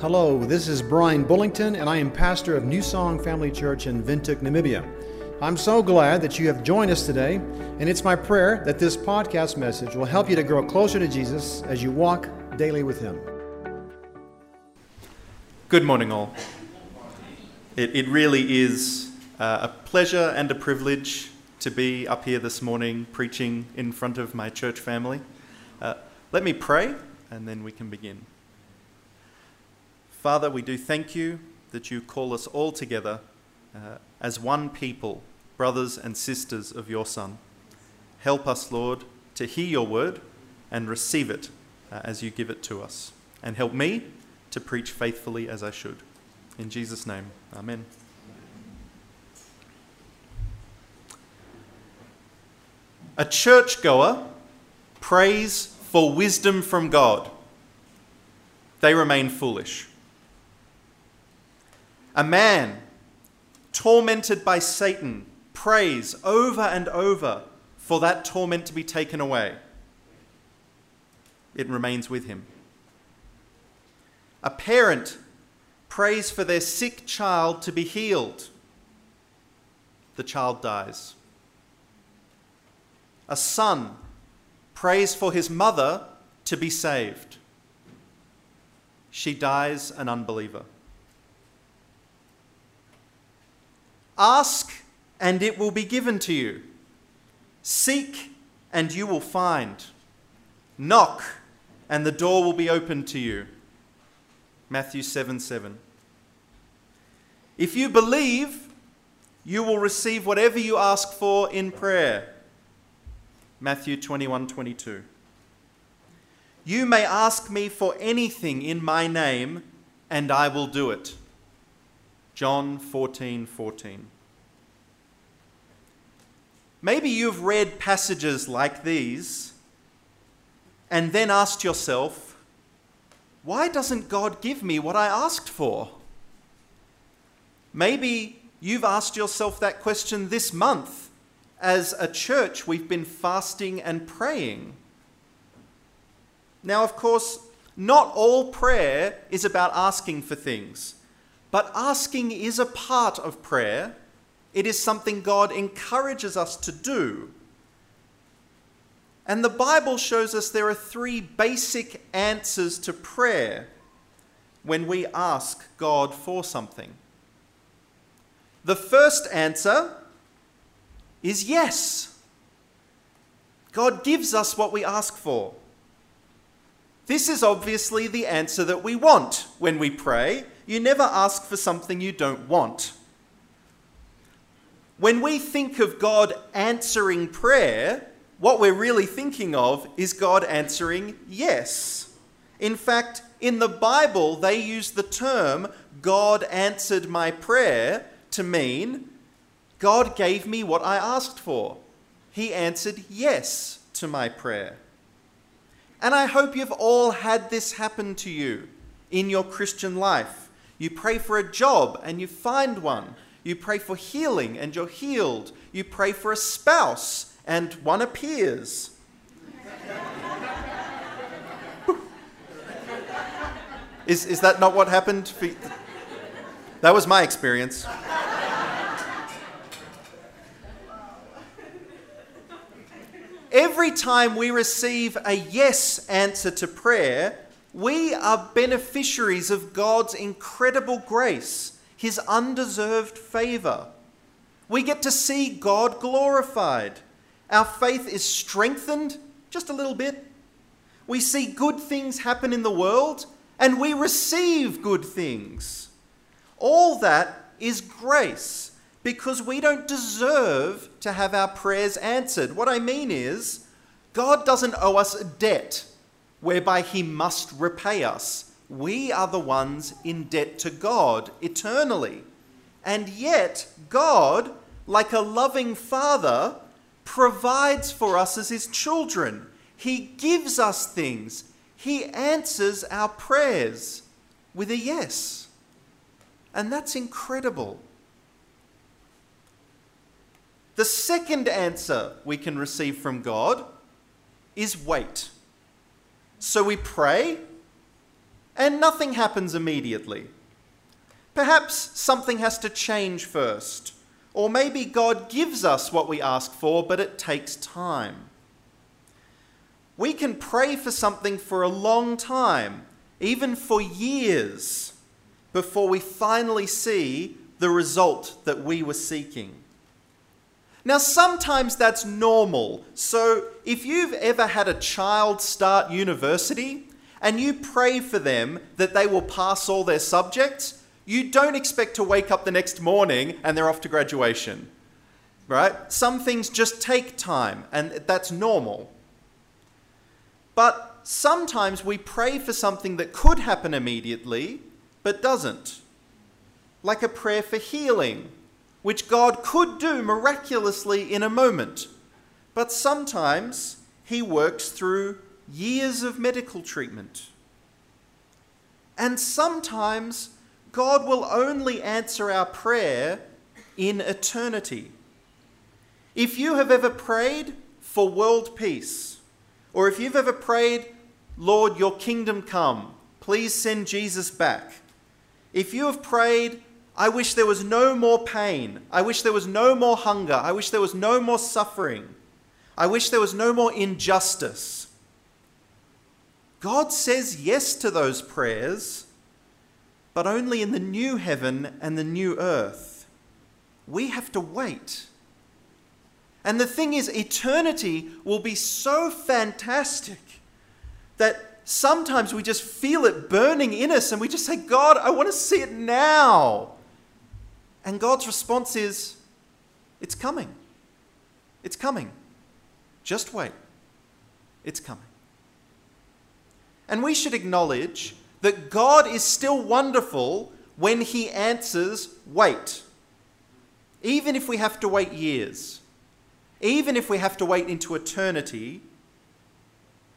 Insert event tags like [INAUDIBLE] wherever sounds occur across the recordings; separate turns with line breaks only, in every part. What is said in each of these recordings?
Hello, this is Brian Bullington, and I am pastor of New Song Family Church in Windhoek, Namibia. I'm so glad that you have joined us today, and it's my prayer that this podcast message will help you to grow closer to Jesus as you walk daily with Him.
Good morning, all. It, it really is uh, a pleasure and a privilege to be up here this morning preaching in front of my church family. Uh, let me pray, and then we can begin. Father, we do thank you that you call us all together uh, as one people brothers and sisters of your Son. Help us, Lord, to hear your word and receive it uh, as you give it to us. And help me to preach faithfully as I should. In Jesus' name, amen. A churchgoer prays for wisdom from God. They remain foolish. A man tormented by Satan prays over and over for that torment to be taken away. It remains with him. A parent prays for their sick child to be healed. The child dies. A son prays for his mother to be saved. She dies an unbeliever. Ask and it will be given to you. Seek, and you will find. Knock, and the door will be opened to you. Matthew 7 7. If you believe, you will receive whatever you ask for in prayer. Matthew 21 22. You may ask me for anything in my name, and I will do it. John 14 14. Maybe you've read passages like these and then asked yourself, why doesn't God give me what I asked for? Maybe you've asked yourself that question this month. As a church, we've been fasting and praying. Now, of course, not all prayer is about asking for things, but asking is a part of prayer it is something God encourages us to do. And the Bible shows us there are three basic answers to prayer when we ask God for something. The first answer is yes. God gives us what we ask for. This is obviously the answer that we want when we pray. You never ask for something you don't want. When we think of God answering prayer, what we're really thinking of is God answering yes. In fact, in the Bible, they use the term God answered my prayer to mean God gave me what I asked for. He answered yes to my prayer. And I hope you've all had this happen to you in your Christian life. You pray for a job and you find one. You pray for healing and you're healed. You pray for a spouse and one appears. [LAUGHS] is, is that not what happened? For, that was my experience. Every time we receive a yes answer to prayer, we are beneficiaries of God's incredible grace his undeserved favor. We get to see God glorified. Our faith is strengthened just a little bit. We see good things happen in the world and we receive good things. All that is grace because we don't deserve to have our prayers answered. What I mean is, God doesn't owe us a debt whereby he must repay us we are the ones in debt to God eternally. And yet, God, like a loving father, provides for us as his children. He gives us things. He answers our prayers with a yes. And that's incredible. The second answer we can receive from God is wait. So we pray, and nothing happens immediately. Perhaps something has to change first, or maybe God gives us what we ask for, but it takes time. We can pray for something for a long time, even for years, before we finally see the result that we were seeking. Now, sometimes that's normal. So, if you've ever had a child start university and you pray for them that they will pass all their subjects, you don't expect to wake up the next morning and they're off to graduation. Right? Some things just take time, and that's normal. But sometimes we pray for something that could happen immediately, but doesn't. Like a prayer for healing which God could do miraculously in a moment. But sometimes He works through years of medical treatment. And sometimes God will only answer our prayer in eternity. If you have ever prayed for world peace, or if you've ever prayed, Lord, your kingdom come, please send Jesus back. If you have prayed, I wish there was no more pain. I wish there was no more hunger. I wish there was no more suffering. I wish there was no more injustice. God says yes to those prayers, but only in the new heaven and the new earth. We have to wait. And the thing is, eternity will be so fantastic that sometimes we just feel it burning in us and we just say, God, I want to see it now. And God's response is, It's coming. It's coming. Just wait. It's coming. And we should acknowledge that God is still wonderful when He answers, wait. Even if we have to wait years, even if we have to wait into eternity,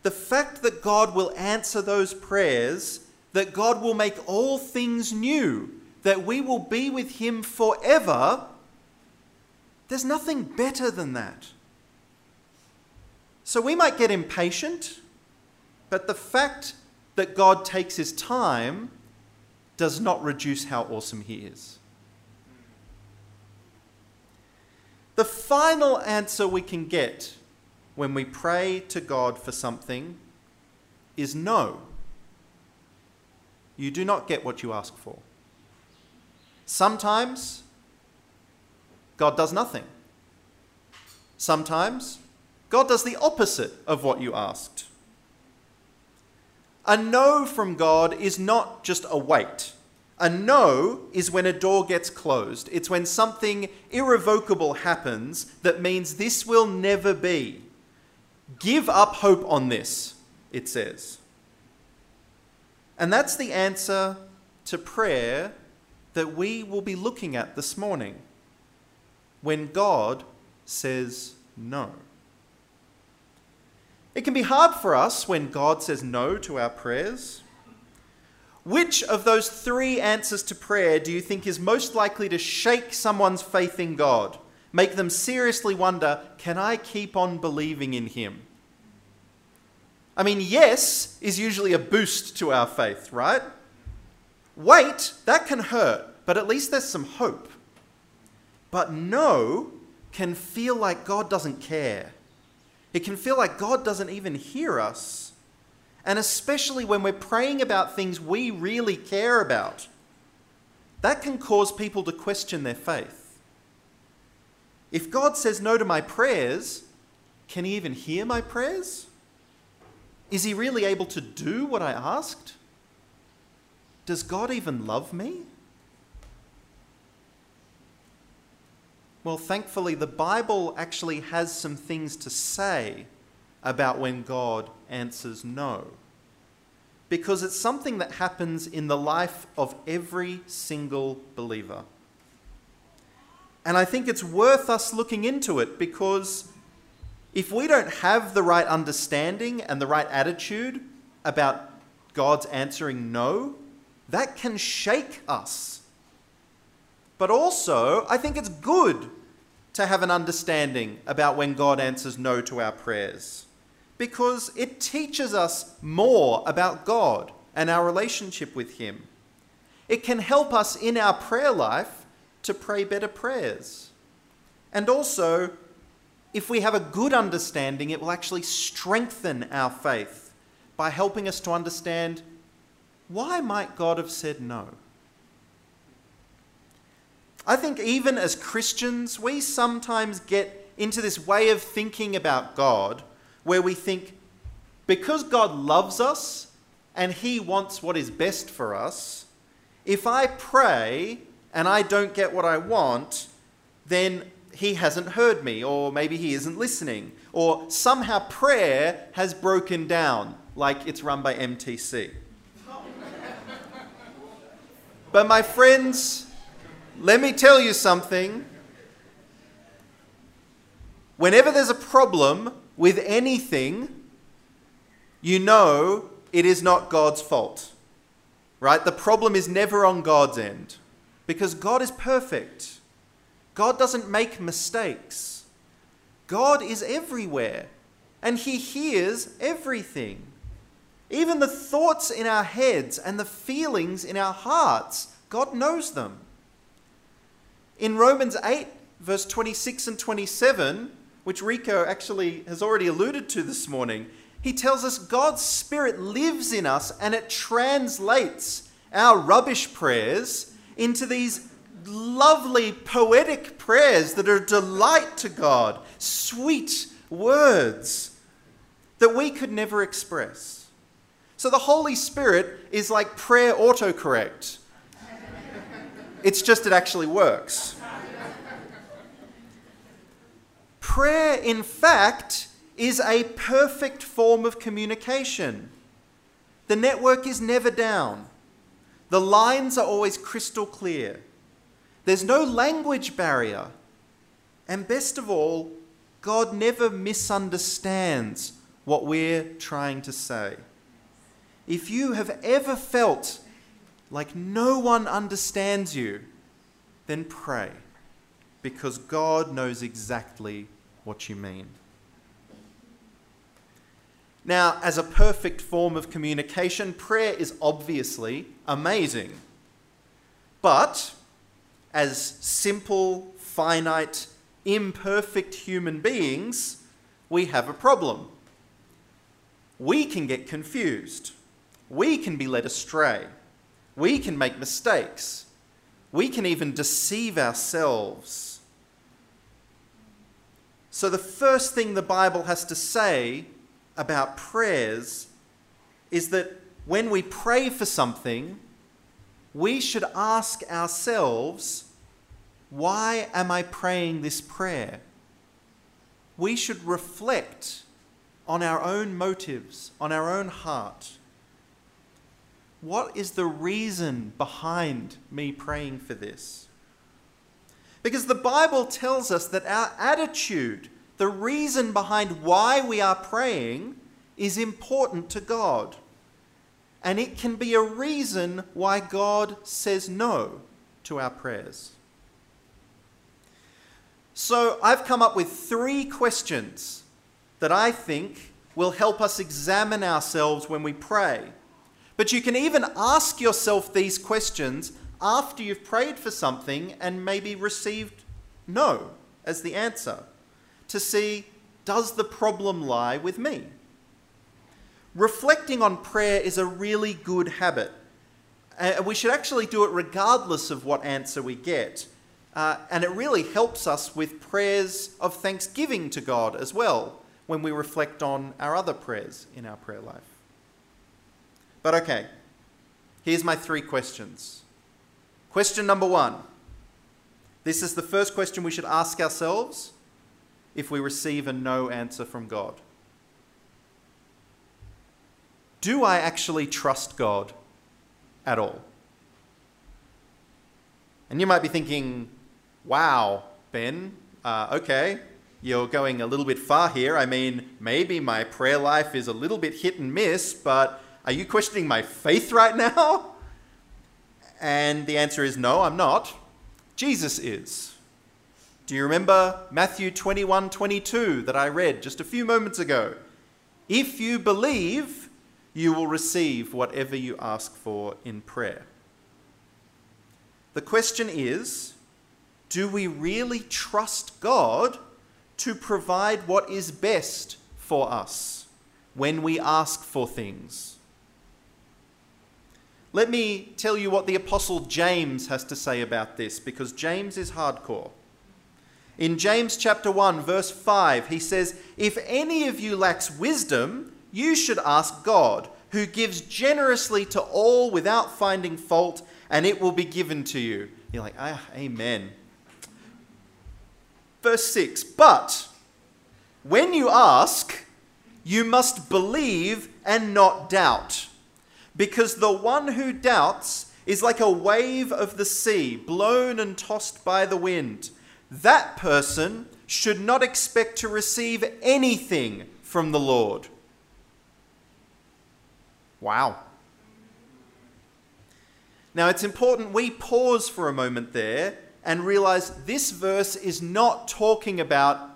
the fact that God will answer those prayers, that God will make all things new, that we will be with him forever, there's nothing better than that. So we might get impatient, but the fact that God takes his time does not reduce how awesome he is. The final answer we can get when we pray to God for something is no. You do not get what you ask for. Sometimes God does nothing. Sometimes God does the opposite of what you asked. A no from God is not just a wait. A no is when a door gets closed. It's when something irrevocable happens that means this will never be. Give up hope on this, it says. And that's the answer to prayer that we will be looking at this morning when God says no. It can be hard for us when God says no to our prayers. Which of those three answers to prayer do you think is most likely to shake someone's faith in God? Make them seriously wonder can I keep on believing in Him? I mean, yes is usually a boost to our faith, right? Wait, that can hurt, but at least there's some hope. But no can feel like God doesn't care. It can feel like God doesn't even hear us. And especially when we're praying about things we really care about, that can cause people to question their faith. If God says no to my prayers, can He even hear my prayers? Is He really able to do what I asked? Does God even love me? Well, thankfully, the Bible actually has some things to say about when God answers no. Because it's something that happens in the life of every single believer. And I think it's worth us looking into it because if we don't have the right understanding and the right attitude about God's answering no, that can shake us. But also, I think it's good to have an understanding about when God answers no to our prayers because it teaches us more about God and our relationship with Him. It can help us in our prayer life to pray better prayers. And also, if we have a good understanding, it will actually strengthen our faith by helping us to understand why might God have said no? I think even as Christians, we sometimes get into this way of thinking about God where we think because God loves us and He wants what is best for us, if I pray and I don't get what I want, then He hasn't heard me, or maybe He isn't listening, or somehow prayer has broken down, like it's run by MTC. But my friends, let me tell you something. Whenever there's a problem with anything, you know it is not God's fault. Right? The problem is never on God's end because God is perfect. God doesn't make mistakes. God is everywhere and He hears everything. Even the thoughts in our heads and the feelings in our hearts, God knows them. In Romans 8, verse 26 and 27, which Rico actually has already alluded to this morning, he tells us God's Spirit lives in us and it translates our rubbish prayers into these lovely poetic prayers that are a delight to God, sweet words that we could never express. So the Holy Spirit is like prayer autocorrect. It's just it actually works. Prayer, in fact, is a perfect form of communication. The network is never down. The lines are always crystal clear. There's no language barrier. And best of all, God never misunderstands what we're trying to say. If you have ever felt like no one understands you, then pray because God knows exactly what you mean. Now, as a perfect form of communication, prayer is obviously amazing. But as simple, finite, imperfect human beings, we have a problem. We can get confused. We can be led astray. We can make mistakes. We can even deceive ourselves. So, the first thing the Bible has to say about prayers is that when we pray for something, we should ask ourselves, why am I praying this prayer? We should reflect on our own motives, on our own heart. What is the reason behind me praying for this? Because the Bible tells us that our attitude, the reason behind why we are praying, is important to God. And it can be a reason why God says no to our prayers. So I've come up with three questions that I think will help us examine ourselves when we pray but you can even ask yourself these questions after you've prayed for something and maybe received no as the answer to see does the problem lie with me? Reflecting on prayer is a really good habit. Uh, we should actually do it regardless of what answer we get. Uh, and it really helps us with prayers of thanksgiving to God as well when we reflect on our other prayers in our prayer life. But okay, here's my three questions. Question number one this is the first question we should ask ourselves if we receive a no answer from God. Do I actually trust God at all? And you might be thinking, wow, Ben, uh, okay, you're going a little bit far here. I mean, maybe my prayer life is a little bit hit and miss, but are you questioning my faith right now? And the answer is no, I'm not. Jesus is. Do you remember Matthew 21 22 that I read just a few moments ago? If you believe, you will receive whatever you ask for in prayer. The question is do we really trust God to provide what is best for us when we ask for things? Let me tell you what the Apostle James has to say about this because James is hardcore. In James chapter 1, verse 5, he says, If any of you lacks wisdom, you should ask God, who gives generously to all without finding fault, and it will be given to you. You're like, ah, amen. Verse 6 But when you ask, you must believe and not doubt, because the one who doubts is like a wave of the sea, blown and tossed by the wind. That person should not expect to receive anything from the Lord. Wow. Now, it's important we pause for a moment there and realize this verse is not talking about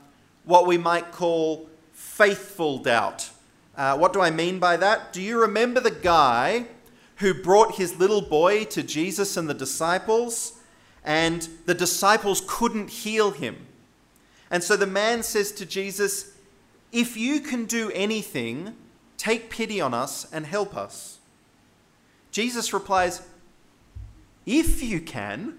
what we might call faithful doubt. Uh, what do I mean by that? Do you remember the guy who brought his little boy to Jesus and the disciples, and the disciples couldn't heal him? And so the man says to Jesus, If you can do anything, Take pity on us and help us. Jesus replies, If you can,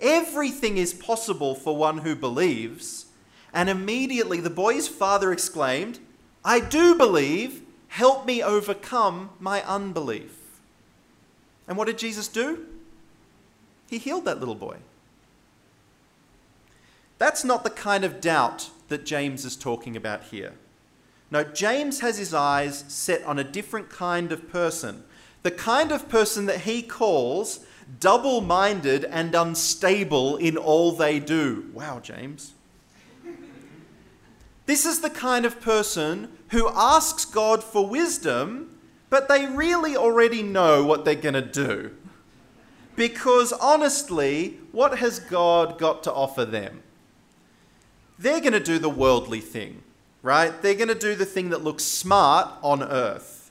everything is possible for one who believes. And immediately the boy's father exclaimed, I do believe, help me overcome my unbelief. And what did Jesus do? He healed that little boy. That's not the kind of doubt that James is talking about here. No, James has his eyes set on a different kind of person. The kind of person that he calls double minded and unstable in all they do. Wow, James. This is the kind of person who asks God for wisdom, but they really already know what they're going to do. Because honestly, what has God got to offer them? They're going to do the worldly thing right? They're going to do the thing that looks smart on earth.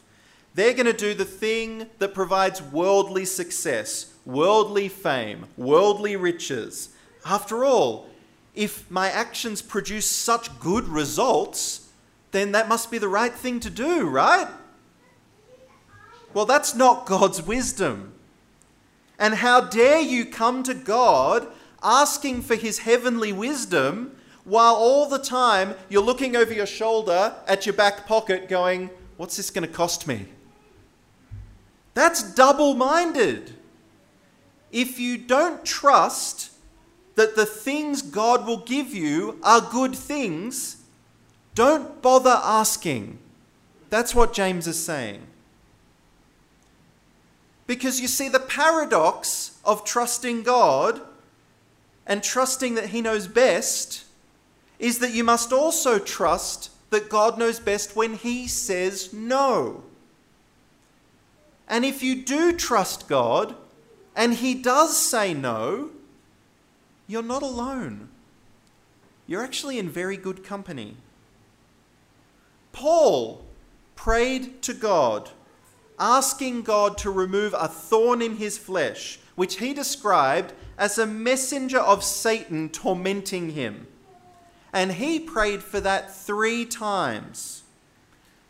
They're going to do the thing that provides worldly success, worldly fame, worldly riches. After all, if my actions produce such good results, then that must be the right thing to do, right? Well, that's not God's wisdom. And how dare you come to God asking for his heavenly wisdom while all the time you're looking over your shoulder at your back pocket going, What's this going to cost me? That's double minded. If you don't trust that the things God will give you are good things, don't bother asking. That's what James is saying. Because you see, the paradox of trusting God and trusting that He knows best is that you must also trust that God knows best when He says no. And if you do trust God and He does say no, you're not alone. You're actually in very good company. Paul prayed to God, asking God to remove a thorn in his flesh, which he described as a messenger of Satan tormenting him. And he prayed for that three times.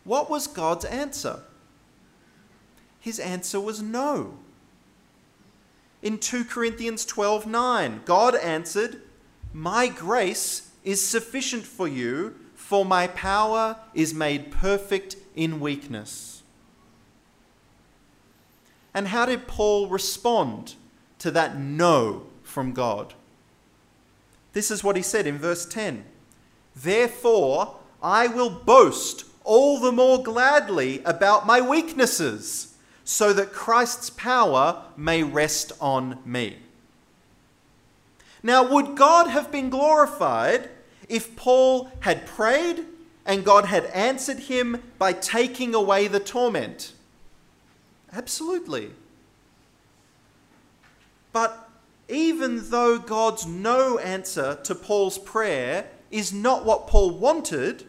What was God's answer? His answer was no. In 2 Corinthians 12 9, God answered, My grace is sufficient for you, for my power is made perfect in weakness. And how did Paul respond to that no from God? This is what he said in verse 10 Therefore, I will boast all the more gladly about my weaknesses, so that Christ's power may rest on me. Now, would God have been glorified if Paul had prayed and God had answered him by taking away the torment? Absolutely. But even though God's no answer to Paul's prayer is not what Paul wanted,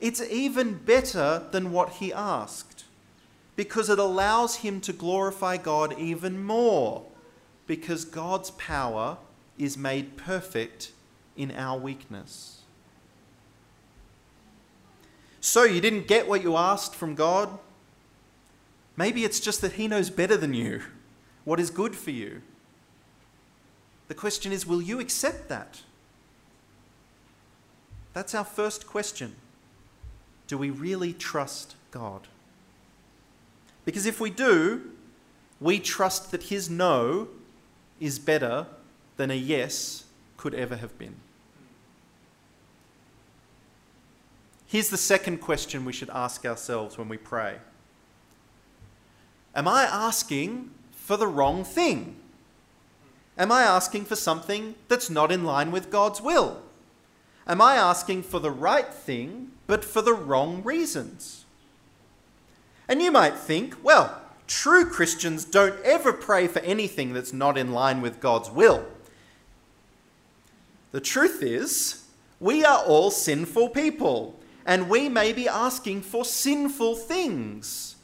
it's even better than what he asked. Because it allows him to glorify God even more, because God's power is made perfect in our weakness. So, you didn't get what you asked from God? Maybe it's just that He knows better than you [LAUGHS] what is good for you. The question is will you accept that? That's our first question. Do we really trust God? Because if we do, we trust that His no is better than a yes could ever have been. Here's the second question we should ask ourselves when we pray Am I asking for the wrong thing? Am I asking for something that's not in line with God's will? Am I asking for the right thing, but for the wrong reasons? And you might think, well, true Christians don't ever pray for anything that's not in line with God's will. The truth is, we are all sinful people, and we may be asking for sinful things.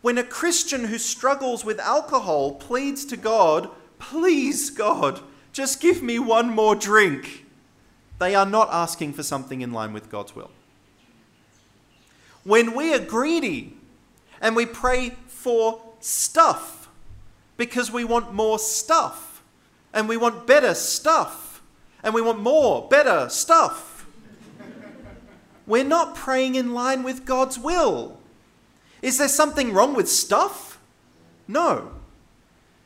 When a Christian who struggles with alcohol pleads to God, Please, God, just give me one more drink, they are not asking for something in line with God's will. When we are greedy and we pray for stuff because we want more stuff and we want better stuff and we want more, better stuff, we're not praying in line with God's will. Is there something wrong with stuff? No.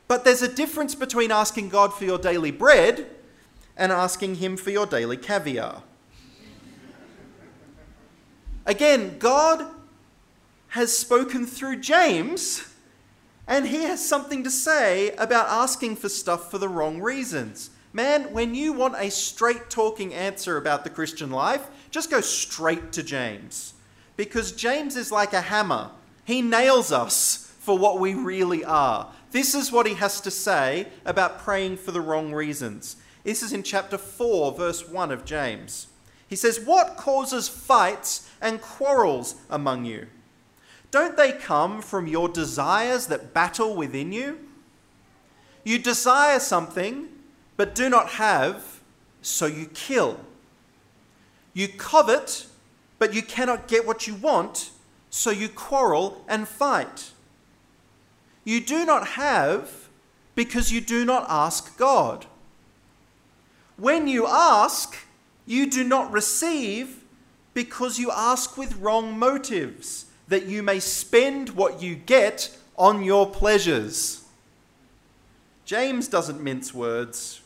But there's a difference between asking God for your daily bread and asking Him for your daily caviar. Again, God has spoken through James, and he has something to say about asking for stuff for the wrong reasons. Man, when you want a straight talking answer about the Christian life, just go straight to James. Because James is like a hammer, he nails us for what we really are. This is what he has to say about praying for the wrong reasons. This is in chapter 4, verse 1 of James. He says, What causes fights and quarrels among you? Don't they come from your desires that battle within you? You desire something, but do not have, so you kill. You covet, but you cannot get what you want, so you quarrel and fight. You do not have because you do not ask God. When you ask, you do not receive because you ask with wrong motives, that you may spend what you get on your pleasures. James doesn't mince words.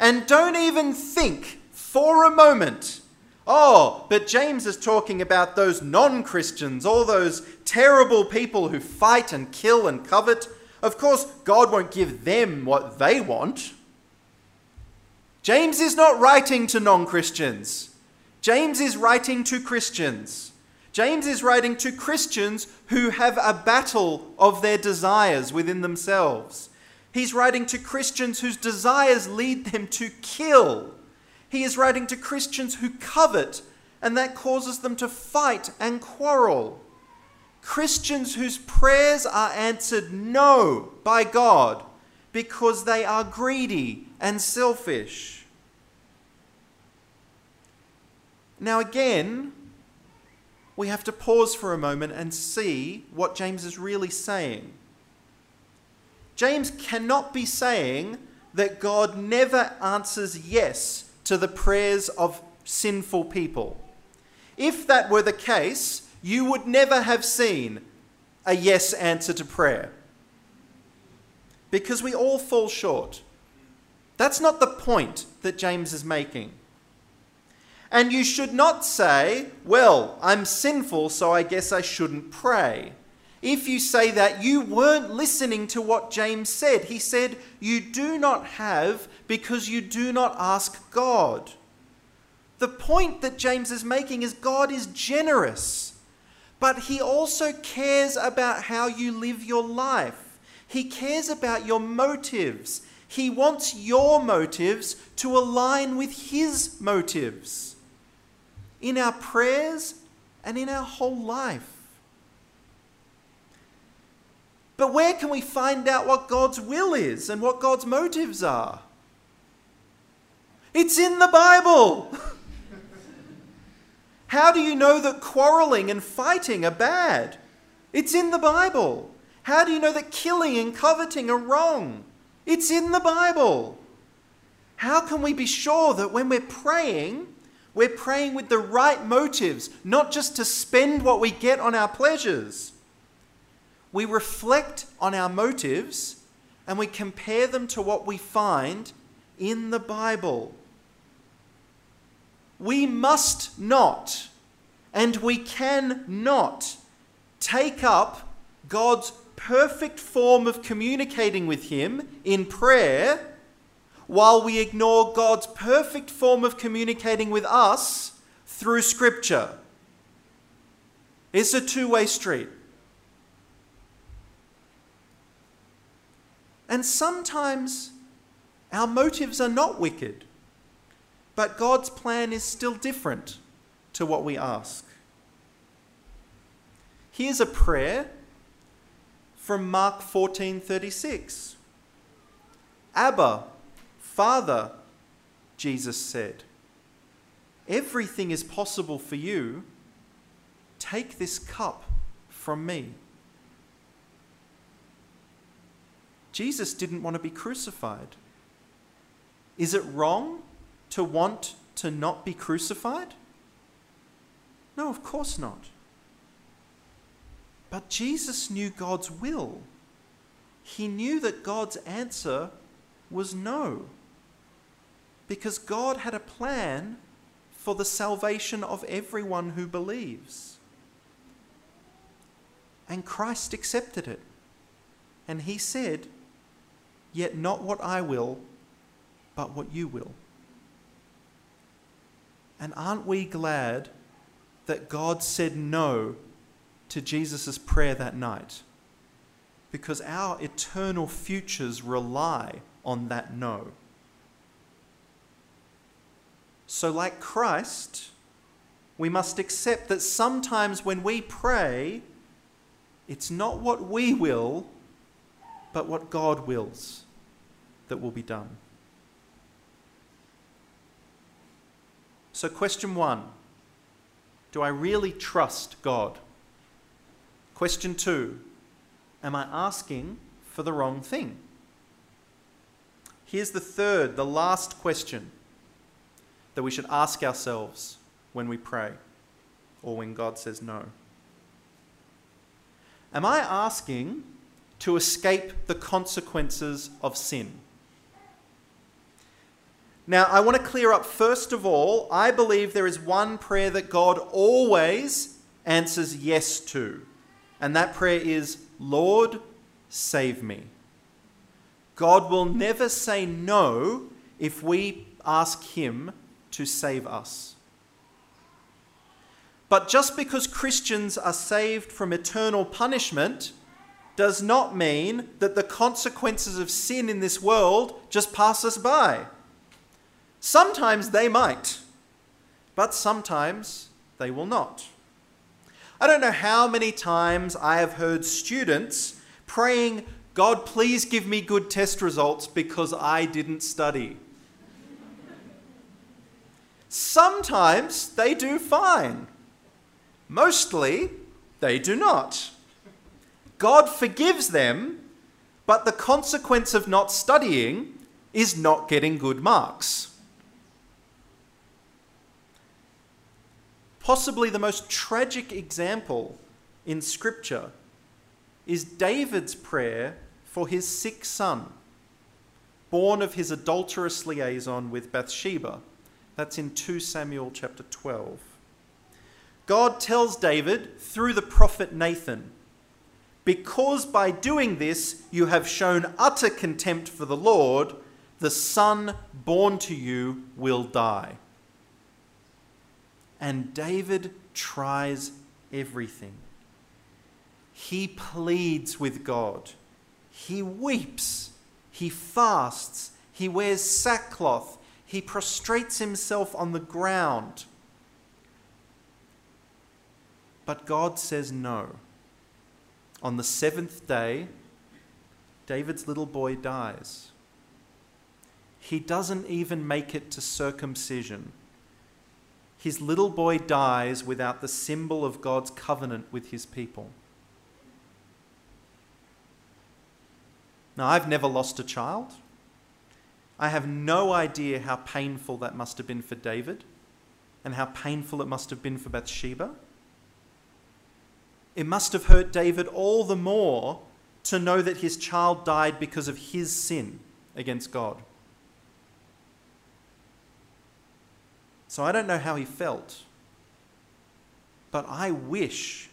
And don't even think for a moment Oh, but James is talking about those non Christians, all those terrible people who fight and kill and covet. Of course, God won't give them what they want. James is not writing to non Christians. James is writing to Christians. James is writing to Christians who have a battle of their desires within themselves. He's writing to Christians whose desires lead them to kill he is writing to Christians who covet, and that causes them to fight and quarrel. Christians whose prayers are answered no by God because they are greedy and selfish. Now, again, we have to pause for a moment and see what James is really saying. James cannot be saying that God never answers yes to the prayers of sinful people. If that were the case, you would never have seen a yes answer to prayer. Because we all fall short. That's not the point that James is making. And you should not say, well, I'm sinful, so I guess I shouldn't pray. If you say that, you weren't listening to what James said. He said, You do not have because you do not ask God. The point that James is making is God is generous, but he also cares about how you live your life. He cares about your motives. He wants your motives to align with his motives in our prayers and in our whole life. But where can we find out what God's will is and what God's motives are? It's in the Bible. [LAUGHS] How do you know that quarreling and fighting are bad? It's in the Bible. How do you know that killing and coveting are wrong? It's in the Bible. How can we be sure that when we're praying, we're praying with the right motives, not just to spend what we get on our pleasures? We reflect on our motives and we compare them to what we find in the Bible. We must not and we can not take up God's perfect form of communicating with Him in prayer while we ignore God's perfect form of communicating with us through Scripture. It's a two way street. And sometimes our motives are not wicked, but God's plan is still different to what we ask. Here's a prayer from Mark 14:36. Abba, Father, Jesus said, everything is possible for you. Take this cup from me. Jesus didn't want to be crucified. Is it wrong to want to not be crucified? No, of course not. But Jesus knew God's will. He knew that God's answer was no. Because God had a plan for the salvation of everyone who believes. And Christ accepted it. And he said, Yet not what I will, but what you will. And aren't we glad that God said no to Jesus' prayer that night? Because our eternal futures rely on that no. So, like Christ, we must accept that sometimes when we pray, it's not what we will, but what God wills that will be done. So, question one Do I really trust God? Question two Am I asking for the wrong thing? Here's the third, the last question that we should ask ourselves when we pray or when God says no. Am I asking to escape the consequences of sin. Now, I want to clear up first of all, I believe there is one prayer that God always answers yes to. And that prayer is, Lord, save me. God will never say no if we ask Him to save us. But just because Christians are saved from eternal punishment does not mean that the consequences of sin in this world just pass us by. Sometimes they might, but sometimes they will not. I don't know how many times I have heard students praying, God, please give me good test results because I didn't study. Sometimes they do fine. Mostly they do not. God forgives them, but the consequence of not studying is not getting good marks. Possibly the most tragic example in Scripture is David's prayer for his sick son, born of his adulterous liaison with Bathsheba. That's in 2 Samuel chapter 12. God tells David through the prophet Nathan because by doing this you have shown utter contempt for the Lord, the son born to you will die. And David tries everything. He pleads with God. He weeps. He fasts. He wears sackcloth. He prostrates himself on the ground. But God says no. On the seventh day, David's little boy dies. He doesn't even make it to circumcision. His little boy dies without the symbol of God's covenant with his people. Now, I've never lost a child. I have no idea how painful that must have been for David and how painful it must have been for Bathsheba. It must have hurt David all the more to know that his child died because of his sin against God. So I don't know how he felt, but I wish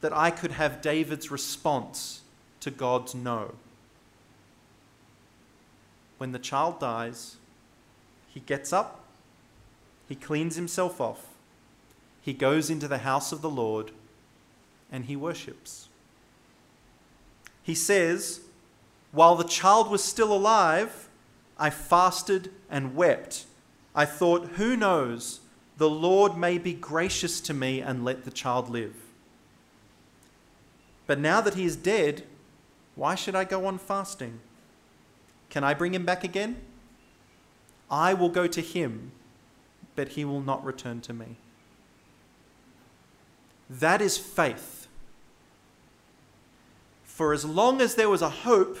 that I could have David's response to God's no. When the child dies, he gets up, he cleans himself off, he goes into the house of the Lord, and he worships. He says, While the child was still alive, I fasted and wept I thought, who knows, the Lord may be gracious to me and let the child live. But now that he is dead, why should I go on fasting? Can I bring him back again? I will go to him, but he will not return to me. That is faith. For as long as there was a hope,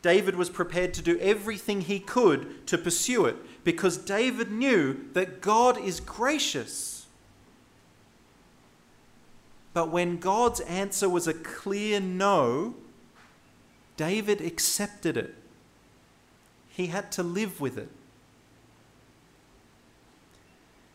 David was prepared to do everything he could to pursue it because David knew that God is gracious. But when God's answer was a clear no, David accepted it. He had to live with it.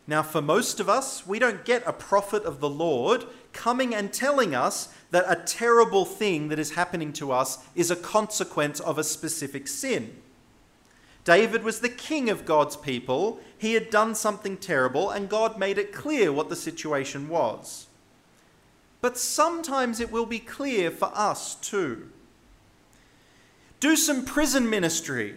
Now, for most of us, we don't get a prophet of the Lord coming and telling us that a terrible thing that is happening to us is a consequence of a specific sin. David was the king of God's people. He had done something terrible, and God made it clear what the situation was. But sometimes it will be clear for us too. Do some prison ministry,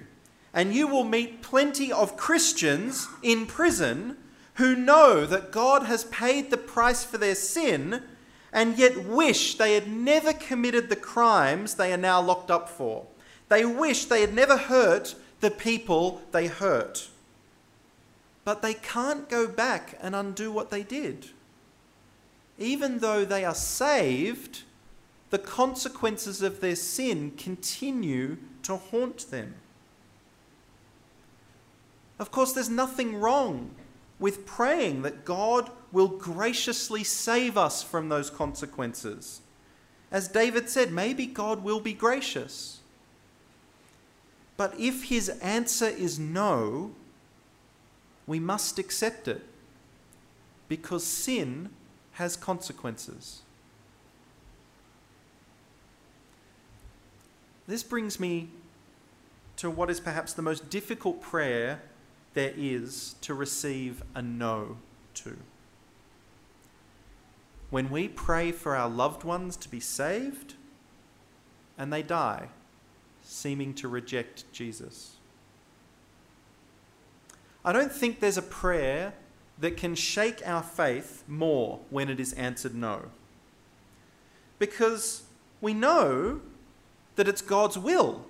and you will meet plenty of Christians in prison who know that God has paid the price for their sin and yet wish they had never committed the crimes they are now locked up for. They wish they had never hurt the people they hurt. But they can't go back and undo what they did. Even though they are saved, the consequences of their sin continue to haunt them. Of course, there's nothing wrong with praying that God will graciously save us from those consequences. As David said, maybe God will be gracious. But if his answer is no, we must accept it because sin has consequences. This brings me to what is perhaps the most difficult prayer there is to receive a no to. When we pray for our loved ones to be saved and they die, seeming to reject Jesus. I don't think there's a prayer that can shake our faith more when it is answered no. Because we know that it's God's will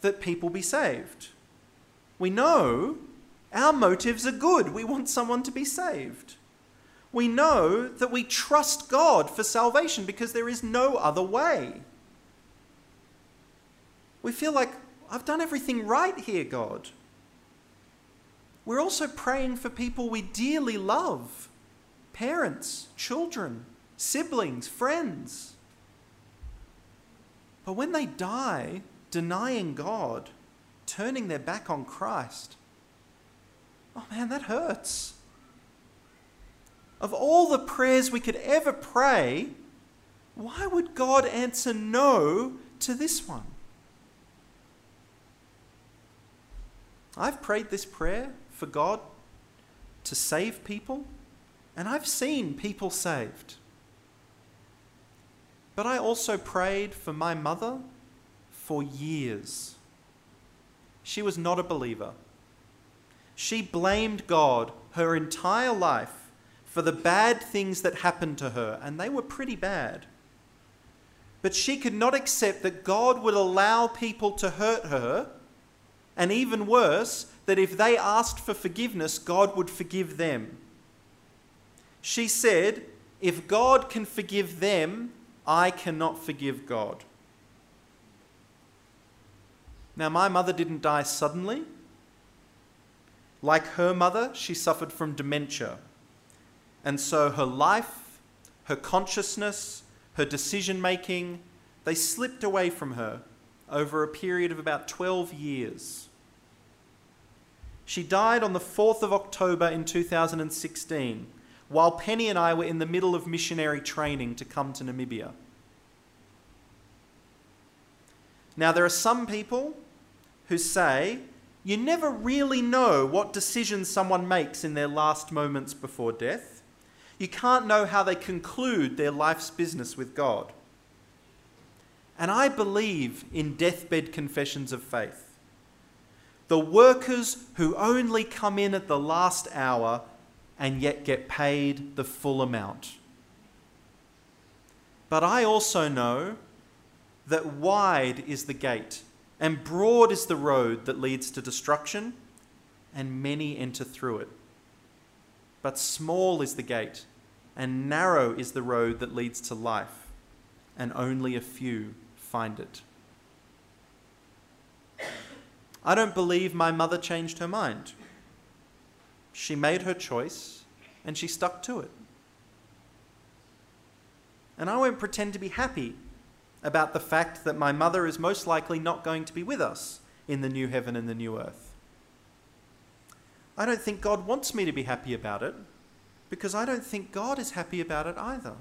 that people be saved. We know our motives are good. We want someone to be saved. We know that we trust God for salvation because there is no other way. We feel like, I've done everything right here, God. We're also praying for people we dearly love parents, children, siblings, friends. But when they die denying God, turning their back on Christ, Oh man, that hurts. Of all the prayers we could ever pray, why would God answer no to this one? I've prayed this prayer for God to save people, and I've seen people saved. But I also prayed for my mother for years. She was not a believer. She blamed God her entire life for the bad things that happened to her, and they were pretty bad. But she could not accept that God would allow people to hurt her, and even worse, that if they asked for forgiveness, God would forgive them. She said, If God can forgive them, I cannot forgive God. Now, my mother didn't die suddenly. Like her mother, she suffered from dementia. And so her life, her consciousness, her decision making, they slipped away from her over a period of about 12 years. She died on the 4th of October in 2016, while Penny and I were in the middle of missionary training to come to Namibia. Now, there are some people who say you never really know what decisions someone makes in their last moments before death. You can't know how they conclude their life's business with God. And I believe in deathbed confessions of faith. The workers who only come in at the last hour and yet get paid the full amount. But I also know that wide is the gate and broad is the road that leads to destruction, and many enter through it. But small is the gate, and narrow is the road that leads to life, and only a few find it. I don't believe my mother changed her mind. She made her choice, and she stuck to it. And I won't pretend to be happy about the fact that my mother is most likely not going to be with us in the new heaven and the new earth. I don't think God wants me to be happy about it because I don't think God is happy about it either.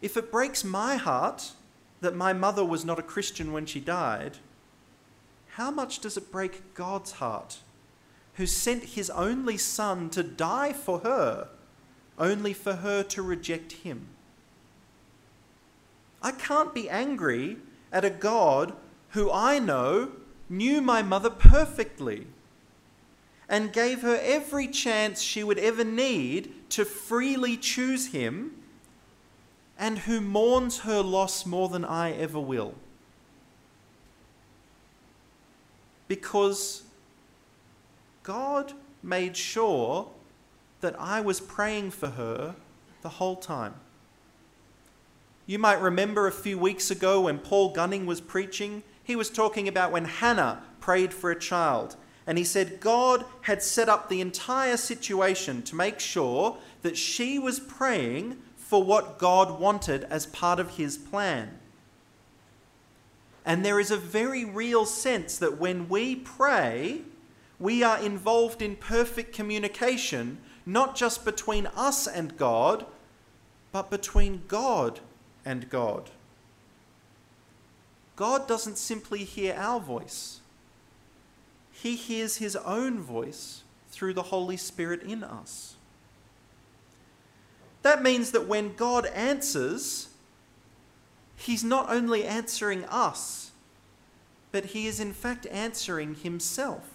If it breaks my heart that my mother was not a Christian when she died, how much does it break God's heart, who sent his only son to die for her, only for her to reject him? I can't be angry at a God who I know knew my mother perfectly and gave her every chance she would ever need to freely choose him and who mourns her loss more than I ever will. Because God made sure that I was praying for her the whole time. You might remember a few weeks ago when Paul Gunning was preaching, he was talking about when Hannah prayed for a child. And he said God had set up the entire situation to make sure that she was praying for what God wanted as part of his plan. And there is a very real sense that when we pray, we are involved in perfect communication, not just between us and God, but between God and God. God doesn't simply hear our voice, He hears His own voice through the Holy Spirit in us. That means that when God answers, He's not only answering us, but He is in fact answering Himself.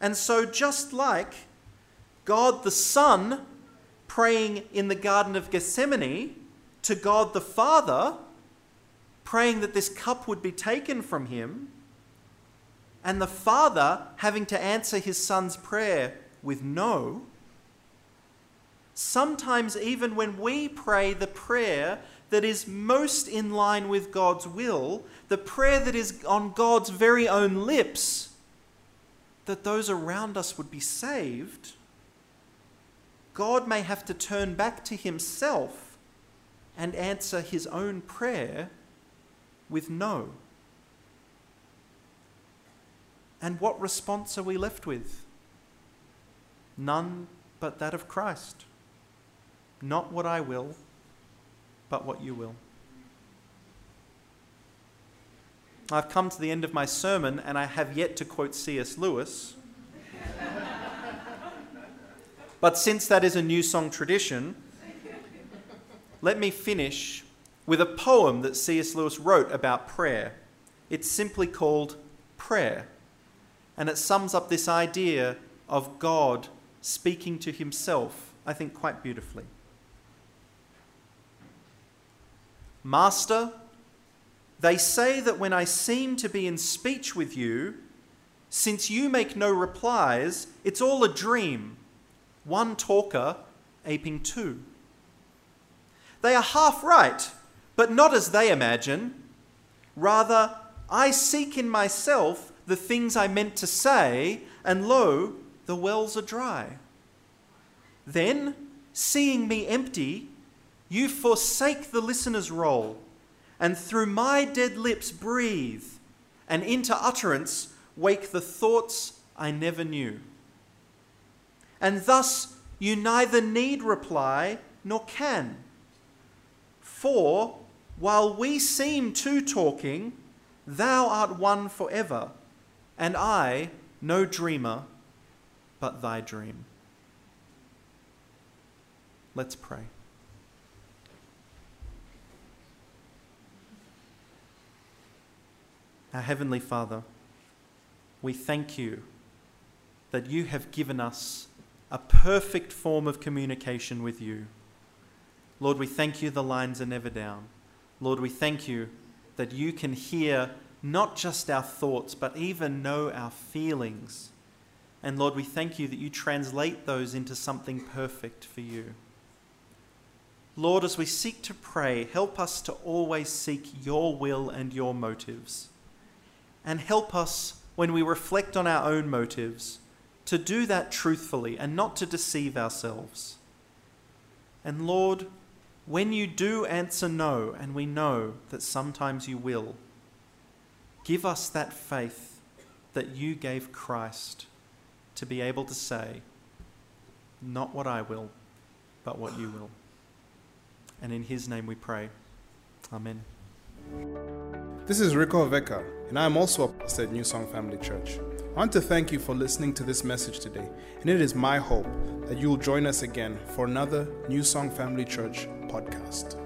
And so, just like God the Son praying in the Garden of Gethsemane, to God the Father, praying that this cup would be taken from him, and the Father having to answer his Son's prayer with no. Sometimes, even when we pray the prayer that is most in line with God's will, the prayer that is on God's very own lips, that those around us would be saved, God may have to turn back to Himself and answer his own prayer with no. And what response are we left with? None but that of Christ. Not what I will, but what you will. I've come to the end of my sermon and I have yet to quote C.S. Lewis. [LAUGHS] but since that is a new song tradition, let me finish with a poem that C.S. Lewis wrote about prayer. It's simply called Prayer, and it sums up this idea of God speaking to himself, I think, quite beautifully. Master, they say that when I seem to be in speech with you, since you make no replies, it's all a dream, one talker aping two. They are half right, but not as they imagine. Rather, I seek in myself the things I meant to say, and lo, the wells are dry. Then, seeing me empty, you forsake the listener's role, and through my dead lips breathe, and into utterance wake the thoughts I never knew. And thus you neither need reply nor can. For while we seem two talking, thou art one forever, and I no dreamer, but thy dream. Let's pray. Our Heavenly Father, we thank you that you have given us a perfect form of communication with you. Lord, we thank you the lines are never down. Lord, we thank you that you can hear not just our thoughts, but even know our feelings. And Lord, we thank you that you translate those into something perfect for you. Lord, as we seek to pray, help us to always seek your will and your motives. And help us, when we reflect on our own motives, to do that truthfully and not to deceive ourselves. And Lord, when you do answer no, and we know that sometimes you will, give us that faith that you gave Christ to be able to say, Not what I will, but what you will. And in his name we pray. Amen.
This is Rico Veka, and I am also a pastor at New Song Family Church. I want to thank you for listening to this message today, and it is my hope that you will join us again for another New Song Family Church podcast.